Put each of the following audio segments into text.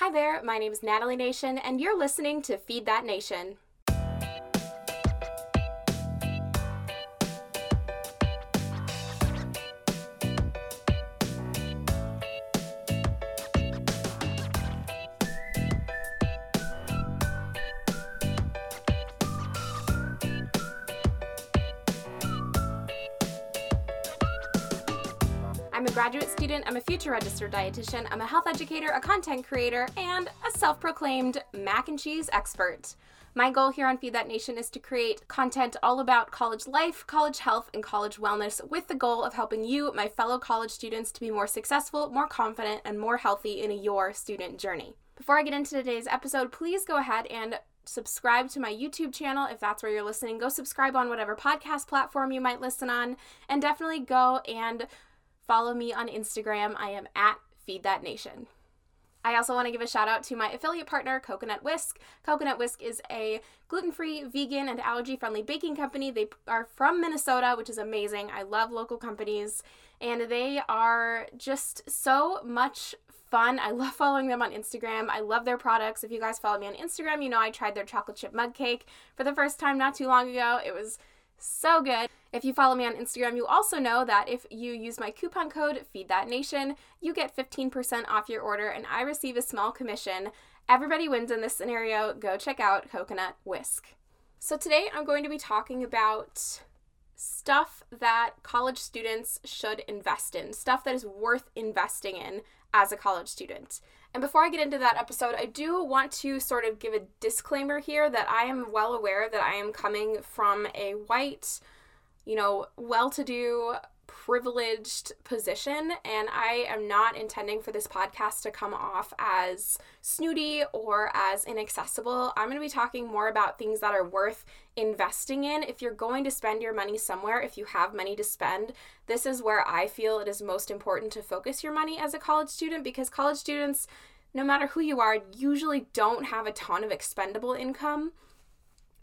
Hi there, my name is Natalie Nation, and you're listening to Feed That Nation. Graduate student, I'm a future registered dietitian, I'm a health educator, a content creator, and a self proclaimed mac and cheese expert. My goal here on Feed That Nation is to create content all about college life, college health, and college wellness with the goal of helping you, my fellow college students, to be more successful, more confident, and more healthy in your student journey. Before I get into today's episode, please go ahead and subscribe to my YouTube channel if that's where you're listening. Go subscribe on whatever podcast platform you might listen on, and definitely go and follow me on Instagram. I am at Feed That Nation. I also want to give a shout out to my affiliate partner, Coconut Whisk. Coconut Whisk is a gluten free, vegan, and allergy friendly baking company. They are from Minnesota, which is amazing. I love local companies, and they are just so much fun. I love following them on Instagram. I love their products. If you guys follow me on Instagram, you know I tried their chocolate chip mug cake for the first time not too long ago. It was so good. If you follow me on Instagram, you also know that if you use my coupon code FeedThatNation, you get 15% off your order and I receive a small commission. Everybody wins in this scenario. Go check out Coconut Whisk. So today I'm going to be talking about stuff that college students should invest in, stuff that is worth investing in as a college student. And before I get into that episode, I do want to sort of give a disclaimer here that I am well aware that I am coming from a white, you know, well to do, privileged position, and I am not intending for this podcast to come off as snooty or as inaccessible. I'm going to be talking more about things that are worth investing in. If you're going to spend your money somewhere, if you have money to spend, this is where I feel it is most important to focus your money as a college student because college students, no matter who you are, usually don't have a ton of expendable income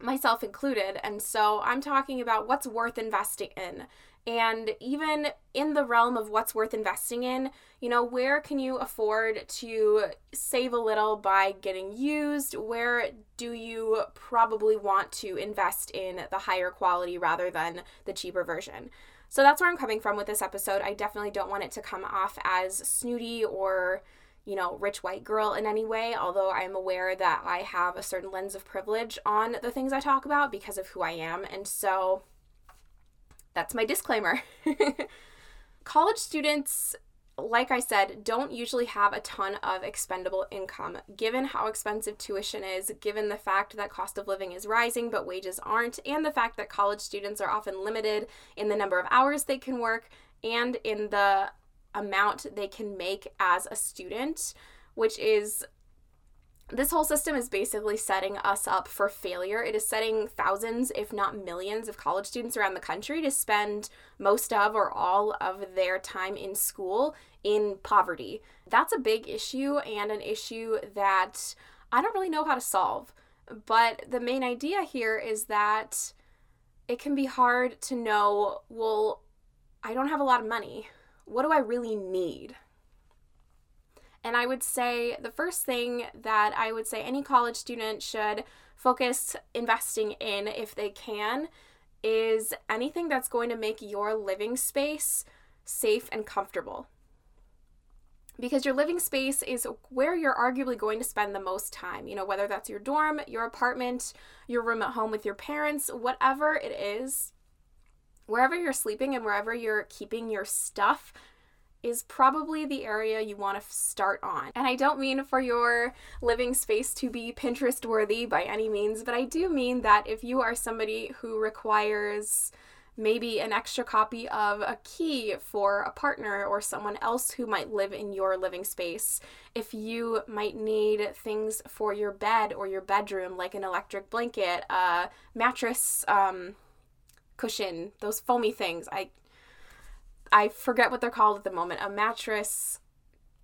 myself included. And so I'm talking about what's worth investing in. And even in the realm of what's worth investing in, you know, where can you afford to save a little by getting used? Where do you probably want to invest in the higher quality rather than the cheaper version? So that's where I'm coming from with this episode. I definitely don't want it to come off as snooty or you know, rich white girl in any way, although I'm aware that I have a certain lens of privilege on the things I talk about because of who I am. And so that's my disclaimer. College students, like I said, don't usually have a ton of expendable income. Given how expensive tuition is, given the fact that cost of living is rising but wages aren't, and the fact that college students are often limited in the number of hours they can work and in the amount they can make as a student, which is this whole system is basically setting us up for failure. It is setting thousands, if not millions, of college students around the country to spend most of or all of their time in school in poverty. That's a big issue and an issue that I don't really know how to solve. But the main idea here is that it can be hard to know, well, I don't have a lot of money what do I really need? And I would say the first thing that I would say any college student should focus investing in if they can is anything that's going to make your living space safe and comfortable. Because your living space is where you're arguably going to spend the most time. You know, whether that's your dorm, your apartment, your room at home with your parents, whatever it is, wherever you're sleeping and wherever you're keeping your stuff is probably the area you want to start on. And I don't mean for your living space to be Pinterest worthy by any means, but I do mean that if you are somebody who requires maybe an extra copy of a key for a partner or someone else who might live in your living space. If you might need things for your bed or your bedroom, like an electric blanket, a mattress, um, cushion, those foamy things. I I forget what they're called at the moment. A mattress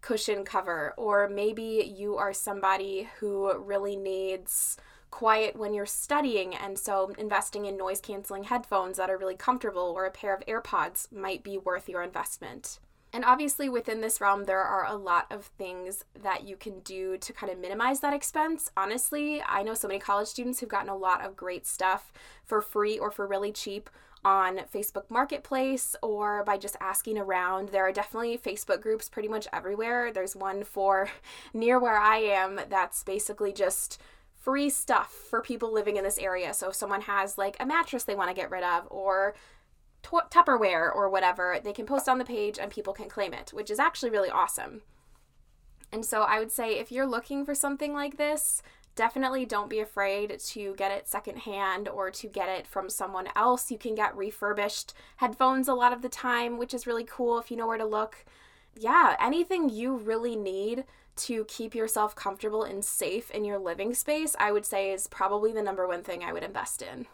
cushion cover or maybe you are somebody who really needs quiet when you're studying and so investing in noise canceling headphones that are really comfortable or a pair of AirPods might be worth your investment. And obviously, within this realm, there are a lot of things that you can do to kind of minimize that expense. Honestly, I know so many college students who've gotten a lot of great stuff for free or for really cheap on Facebook Marketplace or by just asking around. There are definitely Facebook groups pretty much everywhere. There's one for near where I am that's basically just free stuff for people living in this area. So if someone has like a mattress they want to get rid of or Tupperware or whatever, they can post on the page and people can claim it, which is actually really awesome. And so I would say if you're looking for something like this, definitely don't be afraid to get it secondhand or to get it from someone else. You can get refurbished headphones a lot of the time, which is really cool if you know where to look. Yeah, anything you really need to keep yourself comfortable and safe in your living space, I would say is probably the number one thing I would invest in.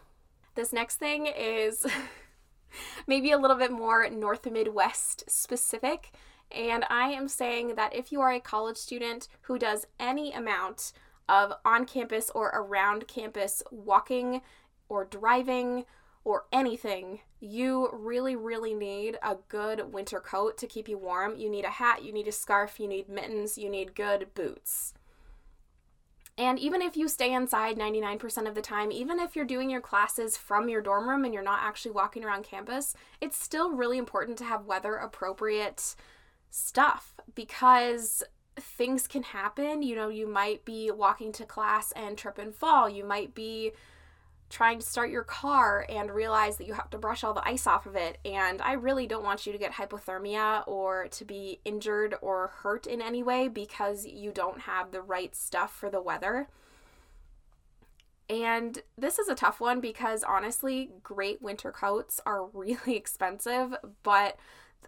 This next thing is maybe a little bit more North Midwest specific. And I am saying that if you are a college student who does any amount of on campus or around campus walking or driving or anything, you really, really need a good winter coat to keep you warm. You need a hat, you need a scarf, you need mittens, you need good boots. And even if you stay inside 99% of the time, even if you're doing your classes from your dorm room and you're not actually walking around campus, it's still really important to have weather appropriate stuff because things can happen. You know, you might be walking to class and trip and fall. You might be trying to start your car and realize that you have to brush all the ice off of it. And I really don't want you to get hypothermia or to be injured or hurt in any way because you don't have the right stuff for the weather. And this is a tough one because honestly, great winter coats are really expensive, but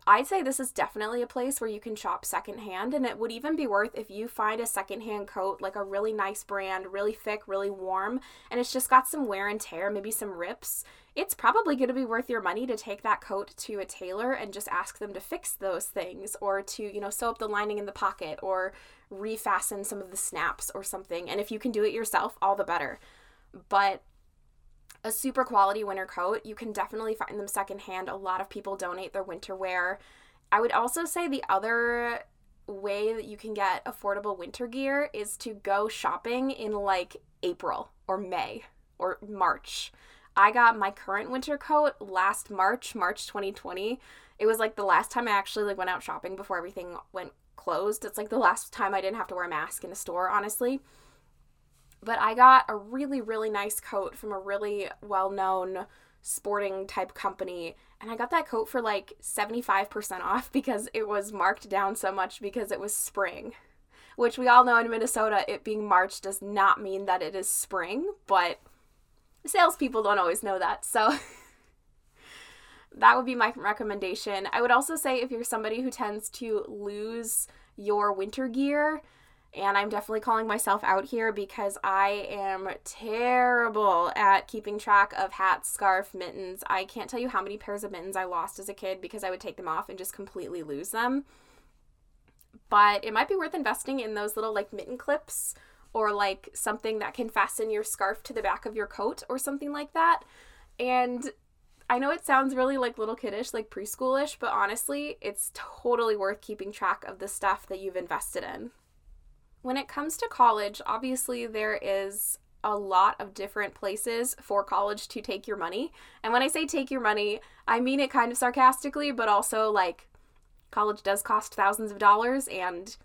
I'd say this is definitely a place where you can shop secondhand, and it would even be worth if you find a secondhand coat, like a really nice brand, really thick, really warm, and it's just got some wear and tear, maybe some rips. It's probably going to be worth your money to take that coat to a tailor and just ask them to fix those things, or to, you know, sew up the lining in the pocket, or refasten some of the snaps or something. And if you can do it yourself, all the better. But a super quality winter coat. You can definitely find them secondhand. A lot of people donate their winter wear. I would also say the other way that you can get affordable winter gear is to go shopping in like April or May or March. I got my current winter coat last March, March 2020. It was like the last time I actually like went out shopping before everything went closed. It's like the last time I didn't have to wear a mask in a store, honestly. But I got a really, really nice coat from a really well known sporting type company. And I got that coat for like 75% off because it was marked down so much because it was spring. Which we all know in Minnesota, it being March does not mean that it is spring, but salespeople don't always know that. So that would be my recommendation. I would also say if you're somebody who tends to lose your winter gear, and I'm definitely calling myself out here because I am terrible at keeping track of hats, scarf, mittens. I can't tell you how many pairs of mittens I lost as a kid because I would take them off and just completely lose them. But it might be worth investing in those little like mitten clips or like something that can fasten your scarf to the back of your coat or something like that. And I know it sounds really like little kiddish, like preschoolish, but honestly, it's totally worth keeping track of the stuff that you've invested in. When it comes to college, obviously there is a lot of different places for college to take your money. And when I say take your money, I mean it kind of sarcastically, but also like college does cost thousands of dollars and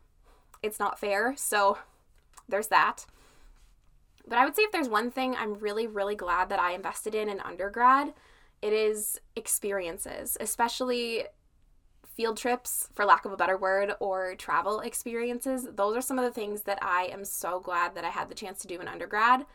it's not fair. So there's that. But I would say if there's one thing I'm really, really glad that I invested in in undergrad, it is experiences, especially field trips, for lack of a better word, or travel experiences. Those are some of the things that I am so glad that I had the chance to do in undergrad.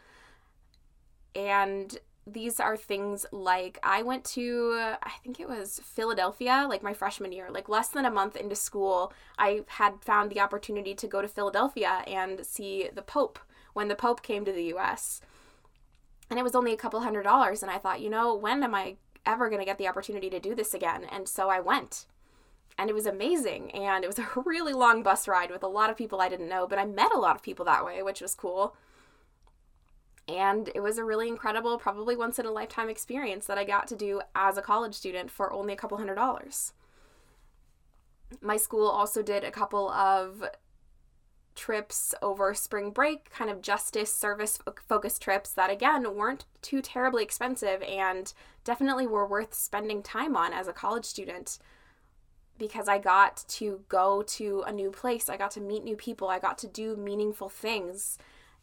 And these are things like I went to, I think it was Philadelphia, like my freshman year, like less than a month into school. I had found the opportunity to go to Philadelphia and see the Pope when the Pope came to the US. And it was only a couple hundred dollars. And I thought, you know, when am I ever going to get the opportunity to do this again? And so I went and it was amazing. And it was a really long bus ride with a lot of people I didn't know, but I met a lot of people that way, which was cool. And it was a really incredible, probably once in a lifetime experience that I got to do as a college student for only a couple hundred dollars. My school also did a couple of trips over spring break, kind of justice service focused trips that again weren't too terribly expensive and definitely were worth spending time on as a college student because I got to go to a new place, I got to meet new people, I got to do meaningful things.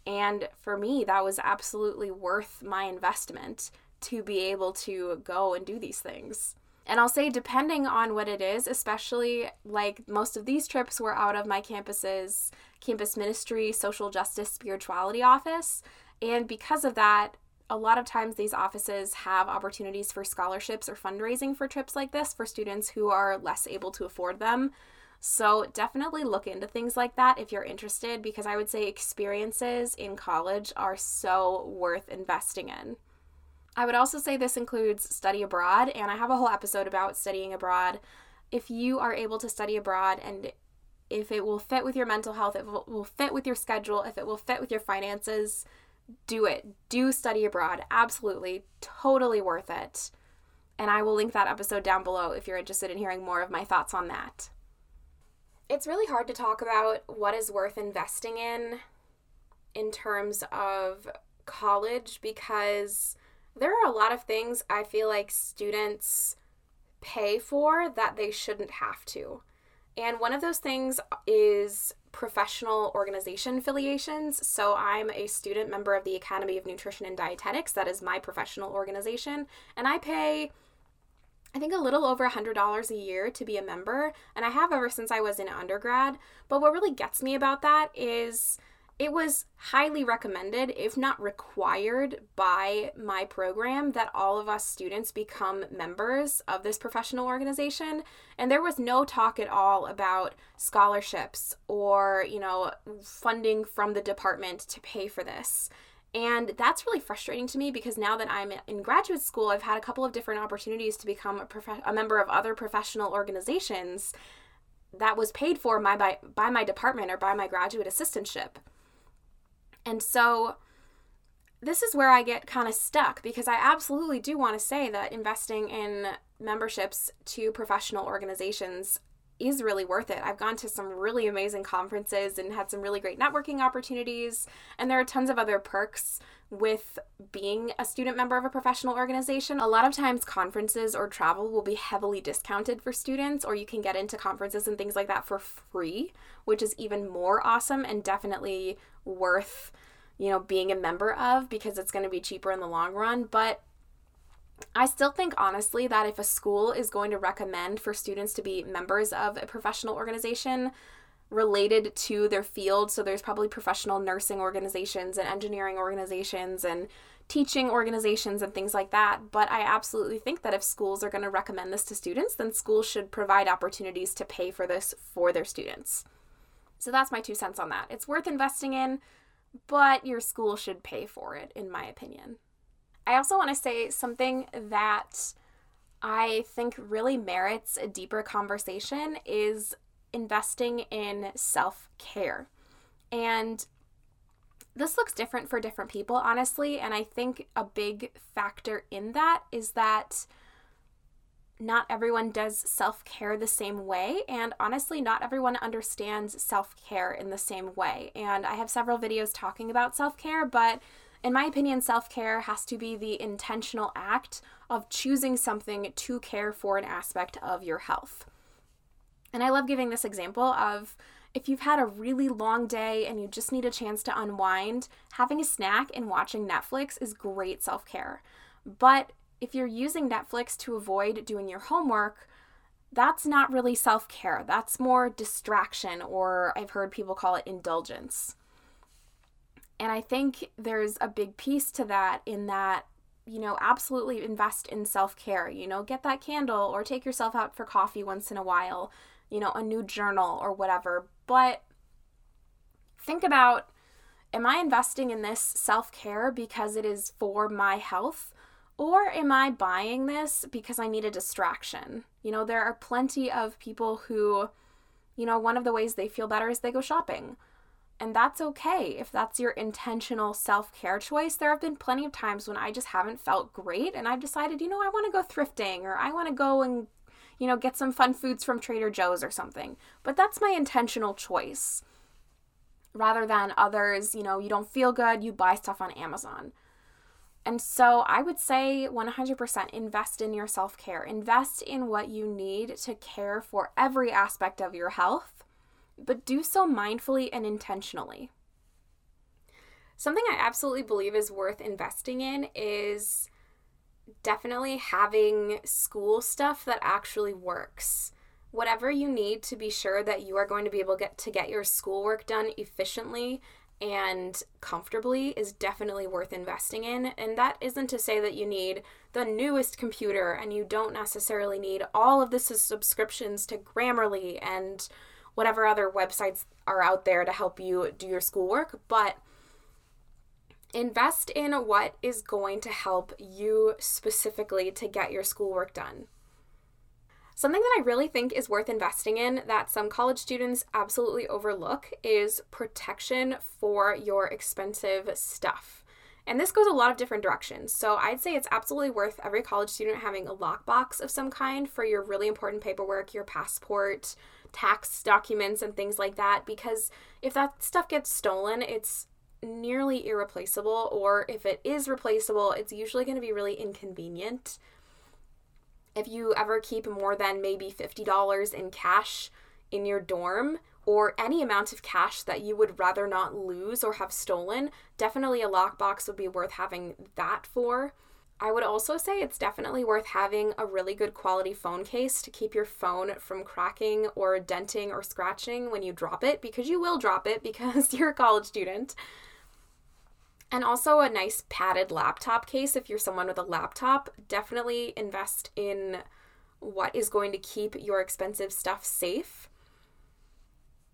And for me, that was absolutely worth my investment to be able to go and do these things. And I'll say, depending on what it is, especially like most of these trips were out of my campus's campus ministry, social justice, spirituality office. And because of that, a lot of times these offices have opportunities for scholarships or fundraising for trips like this for students who are less able to afford them. So definitely look into things like that if you're interested because I would say experiences in college are so worth investing in. I would also say this includes study abroad, and I have a whole episode about studying abroad. If you are able to study abroad and if it will fit with your mental health, if it will fit with your schedule, if it will fit with your finances, do it. Do study abroad. Absolutely. Totally worth it. And I will link that episode down below if you're interested in hearing more of my thoughts on that. It's really hard to talk about what is worth investing in in terms of college because there are a lot of things I feel like students pay for that they shouldn't have to. And one of those things is professional organization affiliations. So I'm a student member of the Academy of Nutrition and Dietetics. That is my professional organization. And I pay, I think, a little over $100 a year to be a member. And I have ever since I was in undergrad. But what really gets me about that is it was highly recommended, if not required, by my program that all of us students become members of this professional organization. And there was no talk at all about scholarships or, you know, funding from the department to pay for this. And that's really frustrating to me because now that I'm in graduate school, I've had a couple of different opportunities to become a, prof- a member of other professional organizations that was paid for my, by, by my department or by my graduate assistantship. And so this is where I get kind of stuck because I absolutely do want to say that investing in memberships to professional organizations is really worth it. I've gone to some really amazing conferences and had some really great networking opportunities, and there are tons of other perks with being a student member of a professional organization. A lot of times, conferences or travel will be heavily discounted for students, or you can get into conferences and things like that for free, which is even more awesome and definitely worth you know being a member of because it's going to be cheaper in the long run but I still think honestly that if a school is going to recommend for students to be members of a professional organization related to their field, so there's probably professional nursing organizations and engineering organizations and teaching organizations and things like that. But I absolutely think that if schools are going to recommend this to students, then schools should provide opportunities to pay for this for their students. So that's my two cents on that. It's worth investing in, but your school should pay for it, in my opinion. I also want to say something that I think really merits a deeper conversation is investing in self care. And this looks different for different people, honestly. And I think a big factor in that is that not everyone does self care the same way, and honestly, not everyone understands self care in the same way. And I have several videos talking about self care, but in my opinion, self care has to be the intentional act of choosing something to care for an aspect of your health. And I love giving this example of if you've had a really long day and you just need a chance to unwind, having a snack and watching Netflix is great self care. But if you're using Netflix to avoid doing your homework, that's not really self care. That's more distraction, or I've heard people call it indulgence. And I think there's a big piece to that in that, you know, absolutely invest in self care. You know, get that candle or take yourself out for coffee once in a while, you know, a new journal or whatever. But think about am I investing in this self care because it is for my health? Or am I buying this because I need a distraction? You know, there are plenty of people who, you know, one of the ways they feel better is they go shopping. And that's okay if that's your intentional self care choice. There have been plenty of times when I just haven't felt great and I've decided, you know, I want to go thrifting or I want to go and, you know, get some fun foods from Trader Joe's or something. But that's my intentional choice. Rather than others, you know, you don't feel good, you buy stuff on Amazon. And so I would say 100% invest in your self care. Invest in what you need to care for every aspect of your health, but do so mindfully and intentionally. Something I absolutely believe is worth investing in is definitely having school stuff that actually works. Whatever you need to be sure that you are going to be able to get, to get your schoolwork done efficiently and comfortably is definitely worth investing in. And that isn't to say that you need the newest computer and you don't necessarily need all of this subscriptions to Grammarly and whatever other websites are out there to help you do your schoolwork, but invest in what is going to help you specifically to get your schoolwork done. Something that I really think is worth investing in that some college students absolutely overlook is protection for your expensive stuff. And this goes a lot of different directions. So I'd say it's absolutely worth every college student having a lockbox of some kind for your really important paperwork, your passport, tax documents, and things like that. Because if that stuff gets stolen, it's nearly irreplaceable, or if it is replaceable, it's usually going to be really inconvenient if you ever keep more than maybe $50 in cash in your dorm or any amount of cash that you would rather not lose or have stolen, definitely a lockbox would be worth having that for. I would also say it's definitely worth having a really good quality phone case to keep your phone from cracking or denting or scratching when you drop it because you will drop it because you're a college student. And also a nice padded laptop case if you're someone with a laptop. Definitely invest in what is going to keep your expensive stuff safe.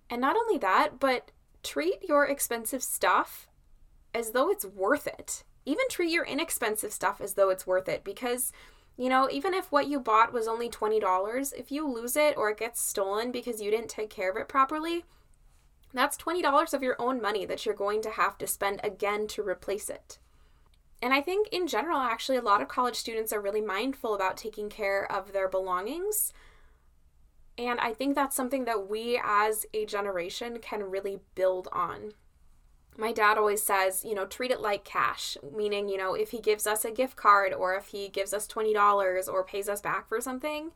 And not only that, but treat your expensive stuff as though it's worth it. Even treat your inexpensive stuff as though it's worth it because, you know, even if what you bought was only $20, if you lose it or it gets stolen because you didn't take care of it properly, that's $20 of your own money that you're going to have to spend again to replace it. And I think in general, actually, a lot of college students are really mindful about taking care of their belongings. And I think that's something that we as a generation can really build on. My dad always says, you know, treat it like cash, meaning, you know, if he gives us a gift card or if he gives us $20 or pays us back for something,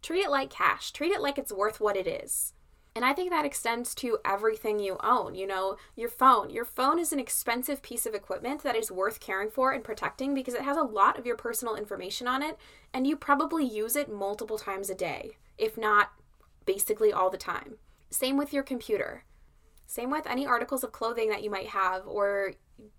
treat it like cash. Treat it like it's worth what it is. And I think that extends to everything you own. You know, your phone. Your phone is an expensive piece of equipment that is worth caring for and protecting because it has a lot of your personal information on it, and you probably use it multiple times a day, if not basically all the time. Same with your computer. Same with any articles of clothing that you might have or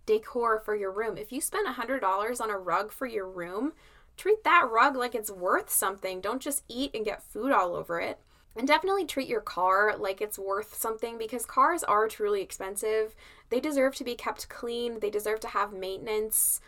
decor for your room. If you spend $100 on a rug for your room, treat that rug like it's worth something. Don't just eat and get food all over it. And definitely treat your car like it's worth something because cars are truly expensive. They deserve to be kept clean, they deserve to have maintenance.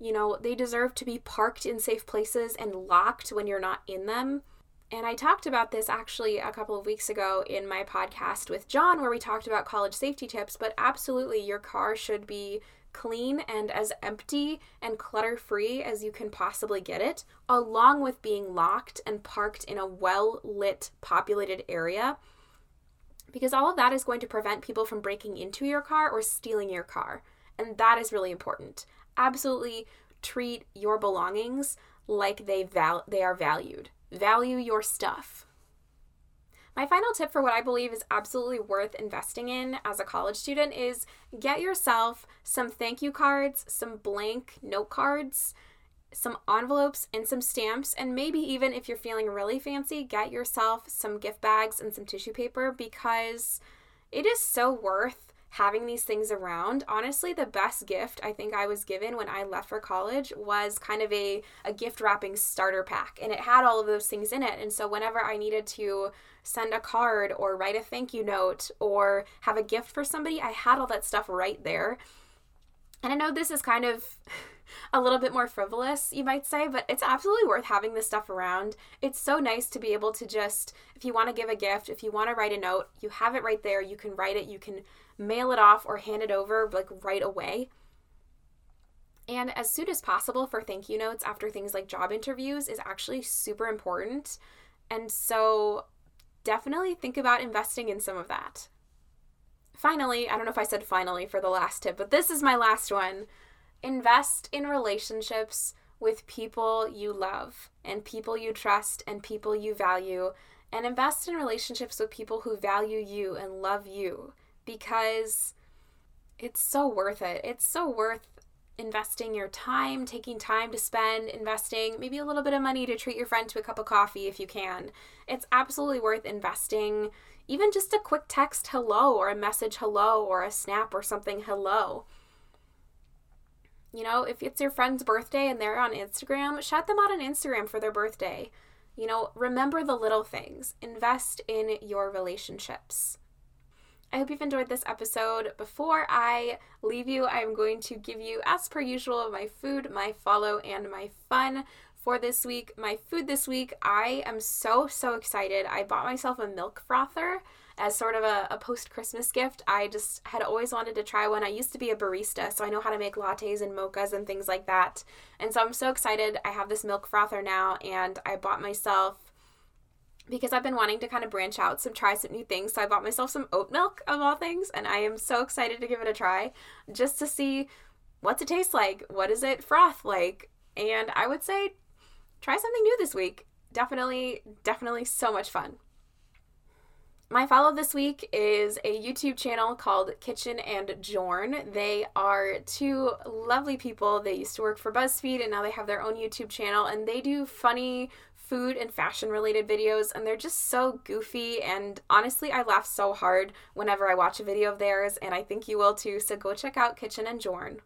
You know, they deserve to be parked in safe places and locked when you're not in them. And I talked about this actually a couple of weeks ago in my podcast with John, where we talked about college safety tips. But absolutely, your car should be clean and as empty and clutter free as you can possibly get it, along with being locked and parked in a well lit, populated area. Because all of that is going to prevent people from breaking into your car or stealing your car. And that is really important. Absolutely treat your belongings like they val- they are valued. Value your stuff. My final tip for what I believe is absolutely worth investing in as a college student is get yourself some thank you cards, some blank note cards, some envelopes, and some stamps. And maybe even if you're feeling really fancy, get yourself some gift bags and some tissue paper because it is so worth having these things around. Honestly, the best gift I think I was given when I left for college was kind of a, a gift wrapping starter pack. And it had all of those things in it. And so whenever I needed to send a card or write a thank you note or have a gift for somebody, I had all that stuff right there. And I know this is kind of a little bit more frivolous, you might say, but it's absolutely worth having this stuff around. It's so nice to be able to just, if you want to give a gift, if you want to write a note, you have it right there. You can write it, you can mail it off or hand it over like right away. And as soon as possible for thank you notes after things like job interviews is actually super important. And so definitely think about investing in some of that. Finally, I don't know if I said finally for the last tip, but this is my last one. Invest in relationships with people you love and people you trust and people you value, and invest in relationships with people who value you and love you because it's so worth it. It's so worth investing your time, taking time to spend, investing maybe a little bit of money to treat your friend to a cup of coffee if you can. It's absolutely worth investing even just a quick text hello or a message hello or a snap or something hello. You know, if it's your friend's birthday and they're on Instagram, shout them out on Instagram for their birthday. You know, remember the little things. Invest in your relationships. I hope you've enjoyed this episode. Before I leave you, I'm going to give you, as per usual, my food, my follow, and my fun for this week. My food this week, I am so, so excited. I bought myself a milk frother as sort of a, a post Christmas gift. I just had always wanted to try one. I used to be a barista, so I know how to make lattes and mochas and things like that. And so I'm so excited. I have this milk frother now, and I bought myself because I've been wanting to kind of branch out, some try some new things. So I bought myself some oat milk of all things, and I am so excited to give it a try just to see what's it taste like. What is it froth like? And I would say try something new this week. Definitely, definitely so much fun. My follow this week is a YouTube channel called Kitchen and Jorn. They are two lovely people. They used to work for BuzzFeed and now they have their own YouTube channel and they do funny food and fashion related videos, and they're just so goofy. And honestly, I laugh so hard whenever I watch a video of theirs, and I think you will too. So go check out Kitchen and Jorn.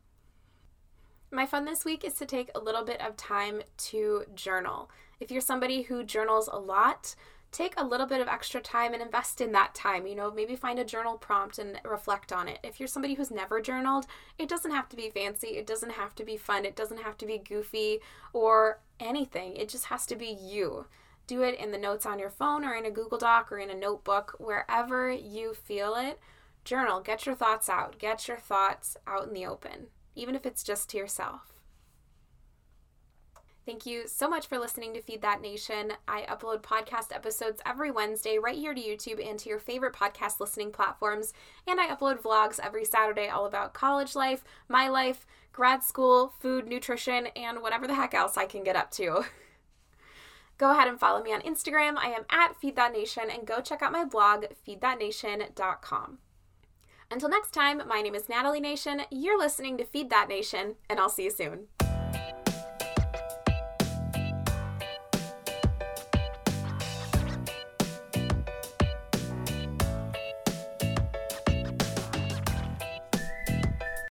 My fun this week is to take a little bit of time to journal. If you're somebody who journals a lot, take a little bit of extra time and invest in that time. You know, maybe find a journal prompt and reflect on it. If you're somebody who's never journaled, it doesn't have to be fancy, it doesn't have to be fun, it doesn't have to be goofy or anything. It just has to be you. Do it in the notes on your phone or in a Google Doc or in a notebook, wherever you feel it. Journal, get your thoughts out, get your thoughts out in the open, even if it's just to yourself. Thank you so much for listening to Feed That Nation. I upload podcast episodes every Wednesday right here to YouTube and to your favorite podcast listening platforms. And I upload vlogs every Saturday all about college life, my life, grad school, food, nutrition, and whatever the heck else I can get up to. go ahead and follow me on Instagram. I am at Feed That Nation and go check out my blog, feedthatnation.com. Until next time, my name is Natalie Nation. You're listening to Feed That Nation, and I'll see you soon.